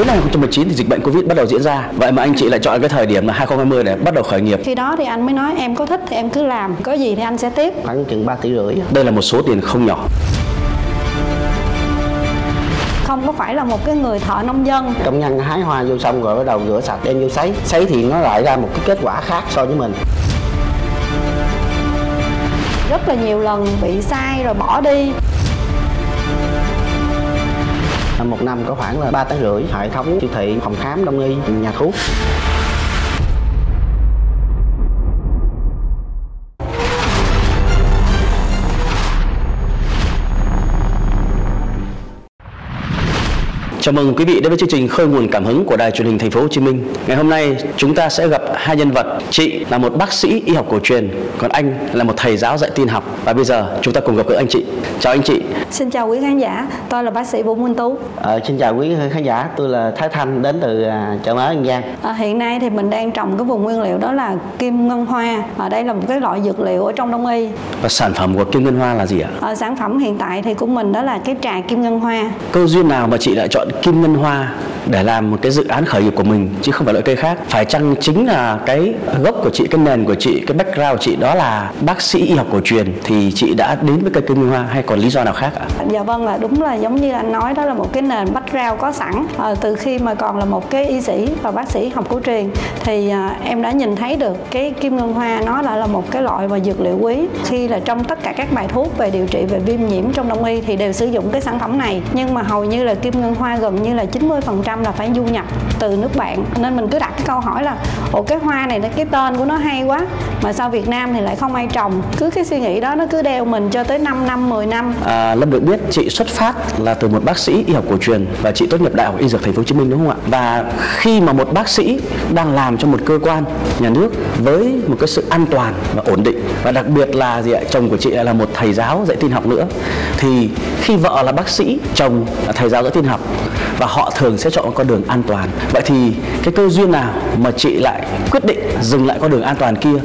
cuối năm 2019 thì dịch bệnh Covid bắt đầu diễn ra. Vậy mà anh chị lại chọn cái thời điểm là 2020 để bắt đầu khởi nghiệp. Khi đó thì anh mới nói em có thích thì em cứ làm, có gì thì anh sẽ tiếp. Khoảng chừng 3 tỷ rưỡi. Đây là một số tiền không nhỏ. không có phải là một cái người thợ nông dân công nhân hái hoa vô xong rồi bắt đầu rửa sạch đem vô sấy sấy thì nó lại ra một cái kết quả khác so với mình rất là nhiều lần bị sai rồi bỏ đi một năm có khoảng là ba tấn rưỡi, hệ thống siêu thị phòng khám đông y, nhà thuốc. Chào mừng quý vị đến với chương trình Khơi nguồn cảm hứng của Đài Truyền hình Thành phố Hồ Chí Minh. Ngày hôm nay chúng ta sẽ gặp hai nhân vật. Chị là một bác sĩ y học cổ truyền, còn anh là một thầy giáo dạy tin học. Và bây giờ chúng ta cùng gặp gỡ anh chị. Chào anh chị. Xin chào quý khán giả, tôi là bác sĩ Vũ Minh Tú. Ờ, xin chào quý khán giả, tôi là Thái Thanh đến từ à, chợ mới An Giang. À, hiện nay thì mình đang trồng cái vùng nguyên liệu đó là kim ngân hoa. Ở đây là một cái loại dược liệu ở trong đông y. Và sản phẩm của kim ngân hoa là gì ạ? À, sản phẩm hiện tại thì của mình đó là cái trà kim ngân hoa. Câu duyên nào mà chị lại chọn kim ngân hoa để làm một cái dự án khởi nghiệp của mình chứ không phải loại cây khác. Phải chăng chính là cái gốc của chị cái nền của chị cái background của chị đó là bác sĩ y học cổ truyền thì chị đã đến với cây kim ngân hoa hay còn lý do nào khác ạ? Dạ vâng là đúng là giống như anh nói đó là một cái nền background có sẵn. À, từ khi mà còn là một cái y sĩ và bác sĩ học cổ truyền thì à, em đã nhìn thấy được cái kim ngân hoa nó lại là một cái loại mà dược liệu quý. Khi là trong tất cả các bài thuốc về điều trị về viêm nhiễm trong đông y thì đều sử dụng cái sản phẩm này. Nhưng mà hầu như là kim ngân hoa gần như là 90% là phải du nhập từ nước bạn. Nên mình cứ đặt cái câu hỏi là ồ cái hoa này cái tên của nó hay quá mà sao Việt Nam thì lại không ai trồng? Cứ cái suy nghĩ đó nó cứ đeo mình cho tới 5 năm 10 năm. À, Lâm được biết chị xuất phát là từ một bác sĩ y học cổ truyền và chị tốt nghiệp đại học y dược thành phố Hồ Chí Minh đúng không ạ? Và khi mà một bác sĩ đang làm cho một cơ quan nhà nước với một cái sự an toàn và ổn định và đặc biệt là gì ạ chồng của chị là một thầy giáo dạy tin học nữa thì khi vợ là bác sĩ chồng là thầy giáo dạy tin học và họ thường sẽ chọn con đường an toàn. Vậy thì cái cơ duyên nào mà chị lại quyết định dừng lại con đường an toàn kia,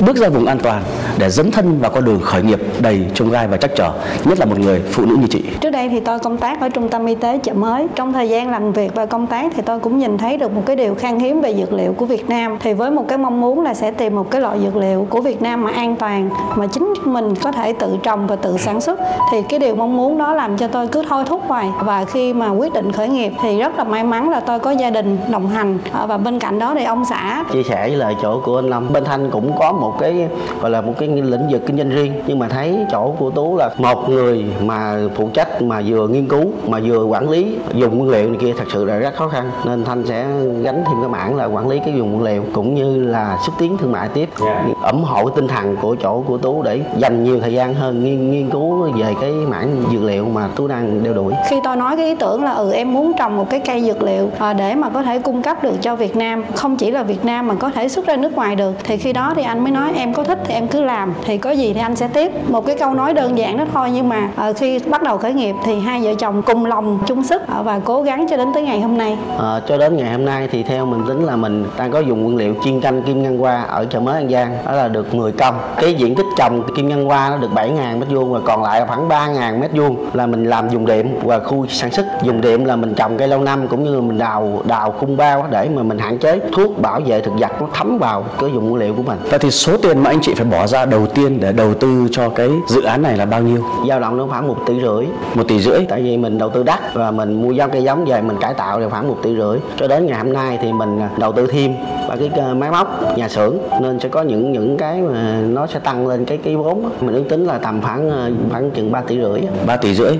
bước ra vùng an toàn? Để dấn thân vào con đường khởi nghiệp đầy trông gai và chắc trở nhất là một người phụ nữ như chị. Trước đây thì tôi công tác ở trung tâm y tế chợ mới. Trong thời gian làm việc và công tác thì tôi cũng nhìn thấy được một cái điều khan hiếm về dược liệu của Việt Nam. Thì với một cái mong muốn là sẽ tìm một cái loại dược liệu của Việt Nam mà an toàn mà chính mình có thể tự trồng và tự sản xuất thì cái điều mong muốn đó làm cho tôi cứ thôi thúc hoài. Và khi mà quyết định khởi nghiệp thì rất là may mắn là tôi có gia đình đồng hành. Và bên cạnh đó thì ông xã chia sẻ với lời chỗ của anh Lâm. Bên Thanh cũng có một cái gọi là một cái lĩnh vực kinh doanh riêng nhưng mà thấy chỗ của Tú là một người mà phụ trách mà vừa nghiên cứu mà vừa quản lý dùng nguyên liệu này kia thật sự là rất khó khăn nên Thanh sẽ gánh thêm cái mảng là quản lý cái dùng nguyên liệu cũng như là xúc tiến thương mại tiếp yeah. Dạ. ủng hộ tinh thần của chỗ của Tú để dành nhiều thời gian hơn nghiên nghiên cứu về cái mảng dược liệu mà Tú đang đeo đuổi khi tôi nói cái ý tưởng là ừ em muốn trồng một cái cây dược liệu à, để mà có thể cung cấp được cho Việt Nam không chỉ là Việt Nam mà có thể xuất ra nước ngoài được thì khi đó thì anh mới nói em có thích thì em cứ làm thì có gì thì anh sẽ tiếp. Một cái câu nói đơn giản đó thôi nhưng mà à, khi bắt đầu khởi nghiệp thì hai vợ chồng cùng lòng chung sức à, và cố gắng cho đến tới ngày hôm nay. À, cho đến ngày hôm nay thì theo mình tính là mình đang có dùng nguyên liệu chiên canh kim ngân hoa ở chợ mới An Giang đó là được 10 công. Cái diện tích trồng kim ngân hoa nó được 7.000 mét vuông và còn lại là khoảng 3.000 mét vuông là mình làm dùng đệm và khu sản xuất dùng đệm là mình trồng cây lâu năm cũng như là mình đào đào khung bao để mà mình hạn chế thuốc bảo vệ thực vật nó thấm vào cái dùng nguyên liệu của mình. Vậy thì số tiền mà anh chị phải bỏ ra đầu tiên để đầu tư cho cái dự án này là bao nhiêu? Dao động nó khoảng một tỷ rưỡi. Một tỷ rưỡi? Tại vì mình đầu tư đắt và mình mua giống cây giống về mình cải tạo thì khoảng một tỷ rưỡi. Cho đến ngày hôm nay thì mình đầu tư thêm và cái ờ, máy móc nhà xưởng. Nên sẽ có những những cái mà nó sẽ tăng lên cái cái vốn. Mình ước tính là tầm khoảng ờ, khoảng chừng 3 tỷ rưỡi. 3 tỷ rưỡi.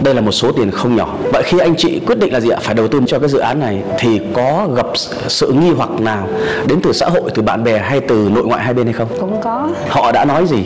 Đây là một số tiền không nhỏ. Vậy khi anh chị quyết định là gì ạ? Phải đầu tư cho cái dự án này thì có gặp sự nghi hoặc nào đến từ xã hội từ bạn bè hay từ nội ngoại hai bên hay không? Cũng có. Họ đã nói gì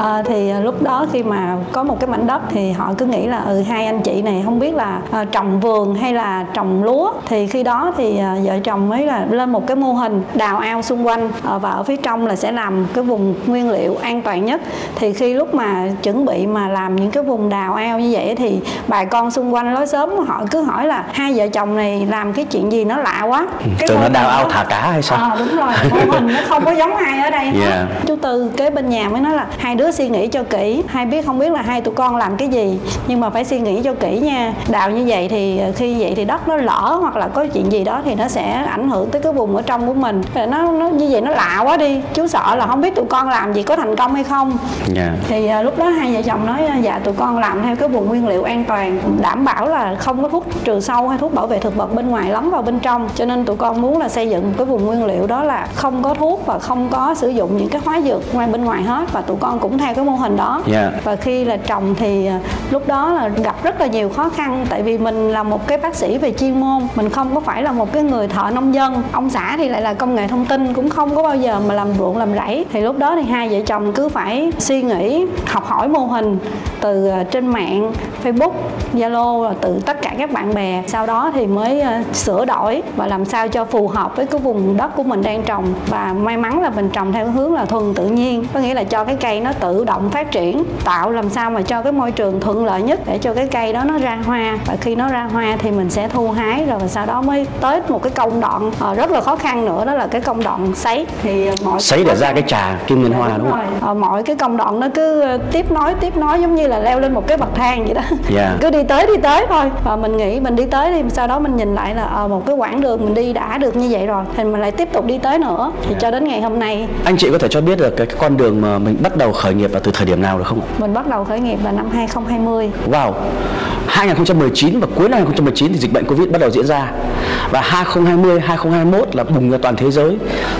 à, thì lúc đó khi mà có một cái mảnh đất thì họ cứ nghĩ là ừ hai anh chị này không biết là à, trồng vườn hay là trồng lúa. Thì khi đó thì à, vợ chồng mới là lên một cái mô hình đào ao xung quanh à, và ở phía trong là sẽ làm cái vùng nguyên liệu an toàn nhất. Thì khi lúc mà chuẩn bị mà làm những cái vùng đào ao như vậy thì bà con xung quanh lối sớm họ cứ hỏi là hai vợ chồng này làm cái chuyện gì? Nó lạ quá. Ừ, cái tưởng nó đào ao thả cá hay sao? À, đúng rồi mô hình nó không có giống ai ở đây yeah. hết chú tư kế bên nhà mới nói là hai đứa cứ suy nghĩ cho kỹ. Hay biết không biết là hai tụi con làm cái gì nhưng mà phải suy nghĩ cho kỹ nha. Đào như vậy thì khi vậy thì đất nó lỡ hoặc là có chuyện gì đó thì nó sẽ ảnh hưởng tới cái vùng ở trong của mình. Nó nó như vậy nó lạ quá đi chú sợ là không biết tụi con làm gì có thành công hay không. Yeah. Dạ. thì à, lúc đó hai vợ chồng nói dạ tụi con làm theo cái vùng nguyên liệu an toàn đảm bảo là không có thuốc trừ sâu hay thuốc bảo vệ thực vật bên ngoài lắm vào bên trong. Cho nên tụi con muốn là xây dựng cái vùng nguyên liệu đó là không có thuốc và không có sử dụng những cái hóa dược ngoài bên ngoài hết. Và tụi con cũng theo cái mô hình đó yeah. Dạ. và khi là trồng thì à, lúc đó là gặp rất là nhiều khó khăn tại vì mình là một cái bác sĩ về chuyên môn mình không có phải là một cái người thợ nông dân ông xã thì lại là công nghệ thông tin cũng không có bao giờ mà làm ruộng làm rẫy thì lúc đó thì hai vợ chồng cứ phải suy nghĩ học hỏi mô hình từ à, trên mạng facebook zalo từ tất cả các bạn bè sau đó thì mới uh, sửa đổi và làm sao cho phù hợp với cái vùng đất của mình đang trồng và may mắn là mình trồng theo hướng là thuần tự nhiên có nghĩa là cho cái cây nó tự động phát triển tạo làm sao mà cho cái môi trường thuận lợi nhất để cho cái cây đó nó ra hoa và khi nó ra hoa thì mình sẽ thu hái rồi sau đó mới tới một cái công đoạn uh, rất là khó khăn nữa đó là cái công đoạn sấy thì mọi sấy để ra cái trà kim ngân hoa dạ, đúng, đúng không? Uh, mọi cái công đoạn nó cứ tiếp nối tiếp nối giống như là leo lên một cái bậc thang vậy đó yeah. Dạ. cứ đi tới đi tới thôi và mình nghĩ mình đi tới thì sau đó mình nhìn lại là à, một cái quãng đường mình đi đã được như vậy rồi thì mình lại tiếp tục đi tới nữa thì yeah. cho đến ngày hôm nay anh chị có thể cho biết được cái, cái con đường mà mình bắt đầu khởi nghiệp là từ thời điểm nào được không? Mình bắt đầu khởi nghiệp là năm 2020. Wow. 2019 và cuối năm 2019 thì dịch bệnh Covid bắt đầu diễn ra. Và 2020 2021 là bùng ra toàn thế giới.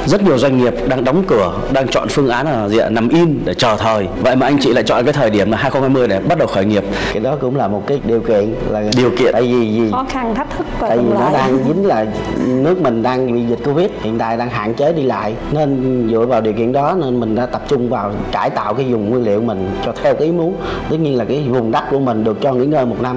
Rất nhiều doanh nghiệp đang đóng cửa đang chọn phương án là gì ạ? Nằm im để chờ thời. Vậy mà anh chị lại chọn cái thời điểm là 2020 để bắt đầu khởi nghiệp. Cái đó cũng là một cái điều kiện là điều kiện. tại vì gì? Khó khăn thách thức và tại vì nó đang dính là nước mình đang bị dịch covid hiện tại đang hạn chế đi lại. Nên dựa vào điều kiện đó nên mình đã tập trung vào cải tạo cái vùng nguyên liệu mình cho theo cái ý muốn. Tất nhiên là cái vùng đất của mình được cho nghỉ ngơi một năm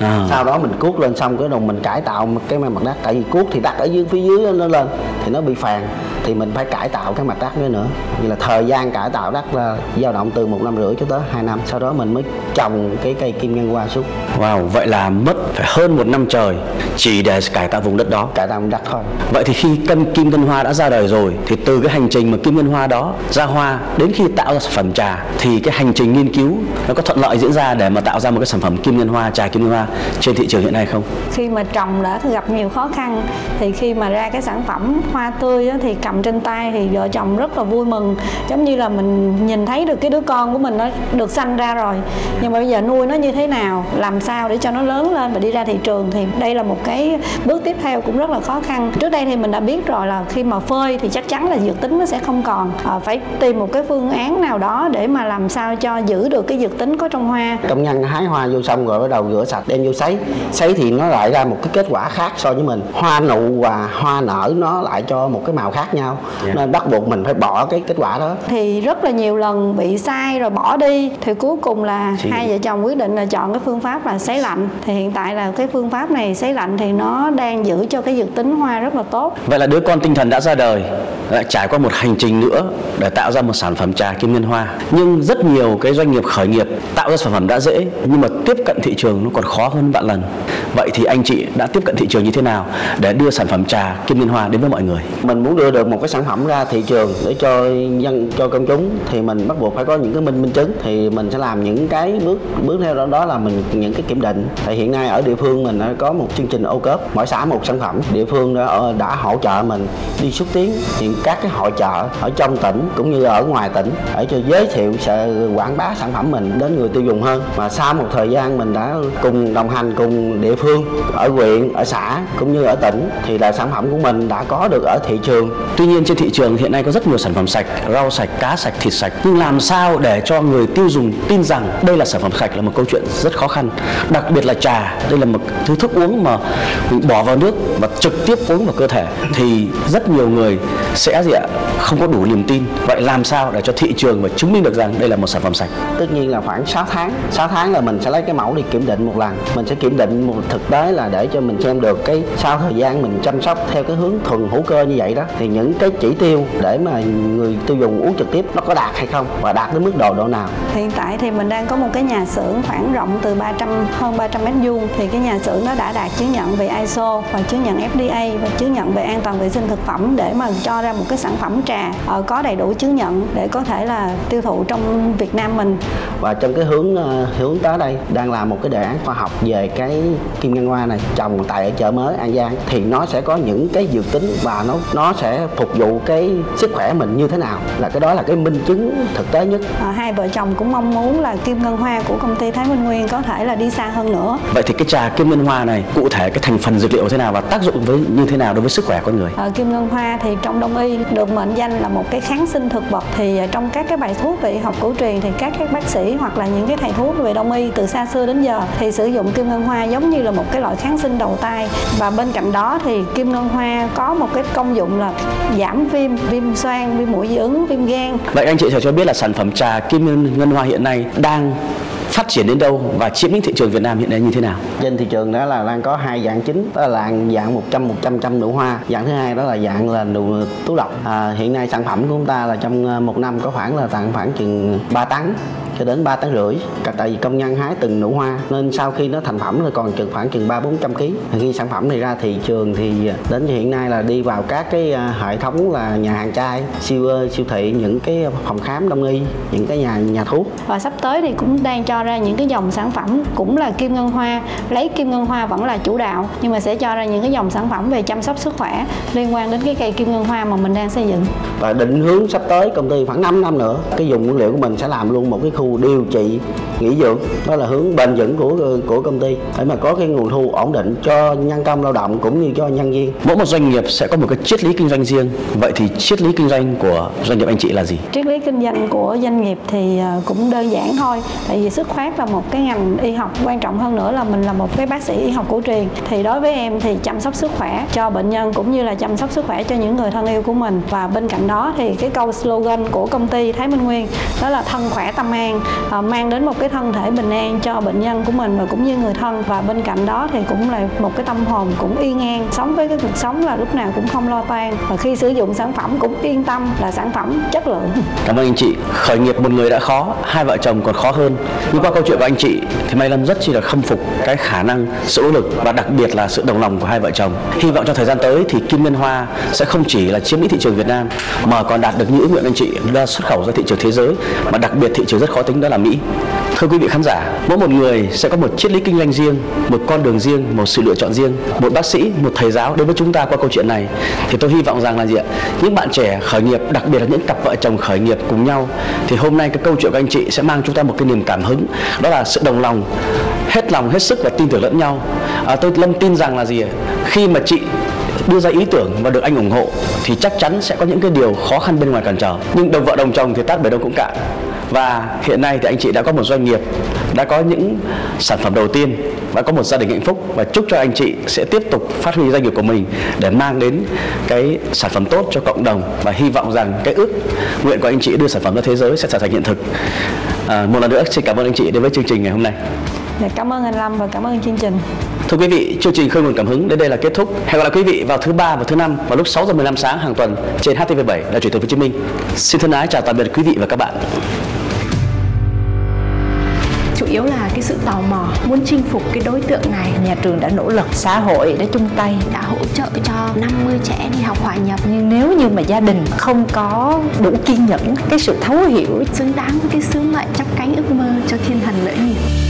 à. sau đó mình cuốc lên xong cái đồng mình cải tạo cái mặt đất. Tại vì cuốc thì đặt ở dưới phía dưới nó lên thì nó bị phàn thì mình phải cải tạo cái mặt đất nữa nữa. Như là thời gian cải tạo đất là dao động từ một năm rưỡi cho tới hai năm. Sau đó mình mới trồng cái cây kim ngân hoa xuống wow vậy là mất phải hơn một năm trời chỉ để cải tạo vùng đất đó. Cải tạo vùng đất thôi. Vậy thì khi cân kim ngân hoa đã ra đời rồi thì từ cái hành trình mà kim ngân hoa đó ra hoa đến khi tạo ra sản phẩm trà thì cái hành trình nghiên cứu nó có thuận lợi diễn ra để mà tạo ra một cái sản phẩm kim ngân hoa trà kim ngân hoa trên thị trường hiện nay không? Khi mà trồng đã gặp nhiều khó khăn thì khi mà ra cái sản phẩm hoa tươi thì cầm trên tay thì vợ chồng rất là vui mừng. Giống như là mình nhìn thấy được cái đứa con của mình nó được sanh ra rồi. Nhưng mà bây giờ nuôi nó như thế nào làm sao để cho nó lớn lên và đi ra thị trường thì đây là một cái bước tiếp theo cũng rất là khó khăn. Trước đây thì mình đã biết rồi là khi mà phơi thì chắc chắn là dược tính nó sẽ không còn. À, phải tìm một cái phương án nào đó để mà làm sao cho giữ được cái dược tính có trong hoa. Công nhân hái hoa vô xong rồi bắt đầu rửa sạch đem vô sấy. Sấy thì nó lại ra một cái kết quả khác so với mình. Hoa nụ và hoa nở nó lại cho một cái màu khác nhau. Yeah. Dạ. nên bắt buộc mình phải bỏ cái kết quả đó. Thì rất là nhiều lần bị sai rồi bỏ đi. Thì cuối cùng là Chị... hai vợ chồng quyết định là chọn cái phương pháp là sấy lạnh thì hiện tại là cái phương pháp này sấy lạnh thì nó đang giữ cho cái dược tính hoa rất là tốt. Vậy là đứa con tinh thần đã ra đời lại trải qua một hành trình nữa để tạo ra một sản phẩm trà kim ngân hoa. Nhưng rất nhiều cái doanh nghiệp khởi nghiệp tạo ra sản phẩm đã dễ nhưng mà tiếp cận thị trường nó còn khó hơn vạn lần. Vậy thì anh chị đã tiếp cận thị trường như thế nào để đưa sản phẩm trà kim ngân hoa đến với mọi người? Mình muốn đưa được một cái sản phẩm ra thị trường để cho dân cho công chúng thì mình bắt buộc phải có những cái minh minh chứng thì mình sẽ làm những cái bước bước theo đó đó là mình những cái kiểm định. Thì hiện nay ở địa phương mình có một chương trình ô cớp mỗi xã một sản phẩm. Địa phương đã, ở, ờ, đã hỗ trợ mình đi xúc tiến hiện các cái hội chợ ở trong tỉnh cũng như ở ngoài tỉnh để cho giới thiệu sẽ quảng bá sản phẩm mình đến người tiêu dùng hơn. Mà sau một thời gian mình đã cùng đồng hành cùng địa phương ở huyện ở xã cũng như ở tỉnh thì là sản phẩm của mình đã có được ở thị trường. Tuy nhiên trên thị trường hiện nay có rất nhiều sản phẩm sạch rau sạch cá sạch thịt sạch. Nhưng làm sao để cho người tiêu dùng tin rằng đây là sản phẩm sạch là một câu chuyện rất khó khăn đặc biệt là trà. Đây là một thứ thức uống mà bỏ vào nước và trực tiếp uống vào cơ thể. Thì rất nhiều người sẽ gì ạ? Không có đủ niềm tin. Vậy làm sao để cho thị trường và chứng minh được rằng đây là một sản phẩm sạch? Tất nhiên là khoảng 6 tháng. 6 tháng là mình sẽ lấy cái mẫu đi kiểm định một lần. Mình sẽ kiểm định một thực tế là để cho mình xem được cái sau thời gian mình chăm sóc theo cái hướng thuần hữu cơ như vậy đó. Thì những cái chỉ tiêu để mà người tiêu dùng uống trực tiếp nó có đạt hay không và đạt đến mức độ độ nào? Hiện tại thì mình đang có một cái nhà xưởng khoảng rộng từ 300 hơn 300 mét vuông. Thì cái nhà xưởng nó đã đạt chứng nhận về ISO và chứng nhận FDA và chứng nhận về an toàn vệ sinh thực phẩm để mà cho ra một cái sản phẩm trà ờ, có đầy đủ chứng nhận để có thể là tiêu thụ trong Việt Nam mình. Và trong cái hướng ờ, hướng tới đây đang làm một cái đề án khoa học về cái kim ngân hoa này trồng tại ở chợ mới An Giang thì nó sẽ có những cái dự tính và nó nó sẽ phục vụ cái sức khỏe mình như thế nào. Là cái đó là cái minh chứng thực tế nhất. À, hai vợ chồng cũng mong muốn là kim ngân hoa của công ty Thái Minh Nguyên có thể là đi xa hơn nữa. Vậy thì cái trà kim ngân hoa này cụ thể cái thành phần dược liệu thế nào và tác dụng với như thế nào đối với sức khỏe con người? À, kim ngân hoa thì trong đông y được mệnh danh là một cái kháng sinh thực vật. Thì à, trong các cái bài thuốc về y học cổ truyền thì các các bác sĩ hoặc là những cái thầy thuốc về đông y từ xa xưa đến giờ thì sử dụng kim ngân hoa giống như là một cái loại kháng sinh đầu tay. Và bên cạnh đó thì kim ngân hoa có một cái công dụng là giảm viêm viêm xoang, viêm mũi dị ứng, viêm gan. Vậy anh chị cho biết là sản phẩm trà kim ngân hoa hiện nay đang phát triển đến đâu và chiếm lĩnh thị trường Việt Nam hiện nay như thế nào? Trên thị trường đó là đang có hai dạng chính, đó là dạng 100 100 trăm nụ hoa, dạng thứ hai đó là dạng là nụ tú lọc. À, hiện nay sản phẩm của chúng ta là trong ờ, một năm có khoảng là tặng khoảng chừng 3 tấn cho đến 3 tấn rưỡi. Tại vì công nhân hái từng nụ hoa nên sau khi nó thành phẩm là còn chừng khoảng chừng ba bốn trăm kg khi sản phẩm này ra thị trường thì đến hiện nay là đi vào các cái à, hệ thống là nhà hàng chai siêu siêu thị những cái phòng khám đông y những cái nhà nhà thuốc. Và sắp tới thì cũng đang cho ra những cái dòng sản phẩm cũng là kim ngân hoa. Lấy kim ngân hoa vẫn là chủ đạo nhưng mà sẽ cho ra những cái dòng sản phẩm về chăm sóc sức khỏe liên quan đến cái cây kim ngân hoa mà mình đang xây dựng. Và định hướng sắp tới công ty khoảng 5 năm nữa cái dùng nguyên liệu của mình sẽ làm luôn một cái khu điều trị nghỉ dưỡng. Đó là hướng bền vững của của công ty. Để mà có cái nguồn thu ổn định cho nhân công lao động cũng như cho nhân viên. Mỗi một doanh nghiệp sẽ có một cái triết lý kinh doanh riêng. Vậy thì triết lý kinh doanh của doanh nghiệp anh chị là gì? Triết lý kinh doanh của doanh nghiệp thì ờ, cũng đơn giản thôi. Tại vì sức khỏe là một cái ngành y học quan trọng hơn nữa là mình là một cái bác sĩ y học cổ truyền. Thì đối với em thì chăm sóc sức khỏe cho bệnh nhân cũng như là chăm sóc sức khỏe cho những người thân yêu của mình. Và bên cạnh đó thì cái câu slogan của công ty Thái Minh Nguyên đó là thân khỏe tâm an uh, mang đến một cái cái thân thể bình an cho bệnh nhân của mình và cũng như người thân. Và bên cạnh đó thì cũng là một cái tâm hồn cũng yên an. Sống với cái cuộc sống là lúc nào cũng không lo toan. Và khi sử dụng sản phẩm cũng yên tâm là sản phẩm chất lượng. Cảm ơn anh chị. Khởi nghiệp một người đã khó, hai vợ chồng còn khó hơn. Nhưng qua câu chuyện của anh chị, thì Mai Lâm rất chi là khâm phục cái khả năng, sự nỗ lực và đặc biệt là sự đồng lòng của hai vợ chồng. Hy vọng trong thời gian tới thì Kim Ngân Hoa sẽ không chỉ là chiếm lĩnh thị trường Việt Nam, mà còn đạt được những ước nguyện anh chị là xuất khẩu ra thị trường thế giới, mà đặc biệt thị trường rất khó tính đó là Mỹ. Thưa quý vị khán giả, mỗi một người sẽ có một triết lý kinh doanh riêng, một con đường riêng, một sự lựa chọn riêng. Một bác sĩ, một thầy giáo đối với chúng ta qua câu chuyện này thì tôi hy vọng rằng là gì ạ? Những bạn trẻ khởi nghiệp, đặc biệt là những cặp vợ chồng khởi nghiệp cùng nhau thì hôm nay cái câu chuyện của anh chị sẽ mang chúng ta một cái niềm cảm hứng, đó là sự đồng lòng, hết lòng, hết sức và tin tưởng lẫn nhau. À, tôi Lâm tin rằng là gì ạ? Khi mà chị đưa ra ý tưởng và được anh ủng hộ thì chắc chắn sẽ có những cái điều khó khăn bên ngoài cản trở. Nhưng đồng vợ đồng chồng thì tát bể đâu cũng cạn và hiện nay thì anh chị đã có một doanh nghiệp đã có những sản phẩm đầu tiên và có một gia đình hạnh phúc và chúc cho anh chị sẽ tiếp tục phát huy doanh nghiệp của mình để mang đến cái sản phẩm tốt cho cộng đồng và hy vọng rằng cái ước nguyện của anh chị đưa sản phẩm ra thế giới sẽ trở thành hiện thực. À, một lần nữa xin cảm ơn anh chị đến với chương trình ngày hôm nay. Dạ, cảm ơn anh Lâm và cảm ơn chương trình. Thưa quý vị, chương trình khơi nguồn cảm hứng đến đây là kết thúc. Hẹn gặp lại quý vị vào thứ ba và thứ năm vào lúc 6 giờ 15 sáng hàng tuần trên HTV7 là truyền hình Hồ Chí Minh. Xin thân ái chào tạm biệt quý vị và các bạn chủ yếu là cái sự tò mò muốn chinh phục cái đối tượng này nhà trường đã nỗ lực xã hội đã chung tay đã hỗ trợ cho 50 trẻ đi học hòa nhập nhưng nếu như mà gia đình không có đủ kiên nhẫn cái sự thấu hiểu xứng đáng với cái sứ mệnh chắp cánh ước mơ cho thiên thần lễ nghiệp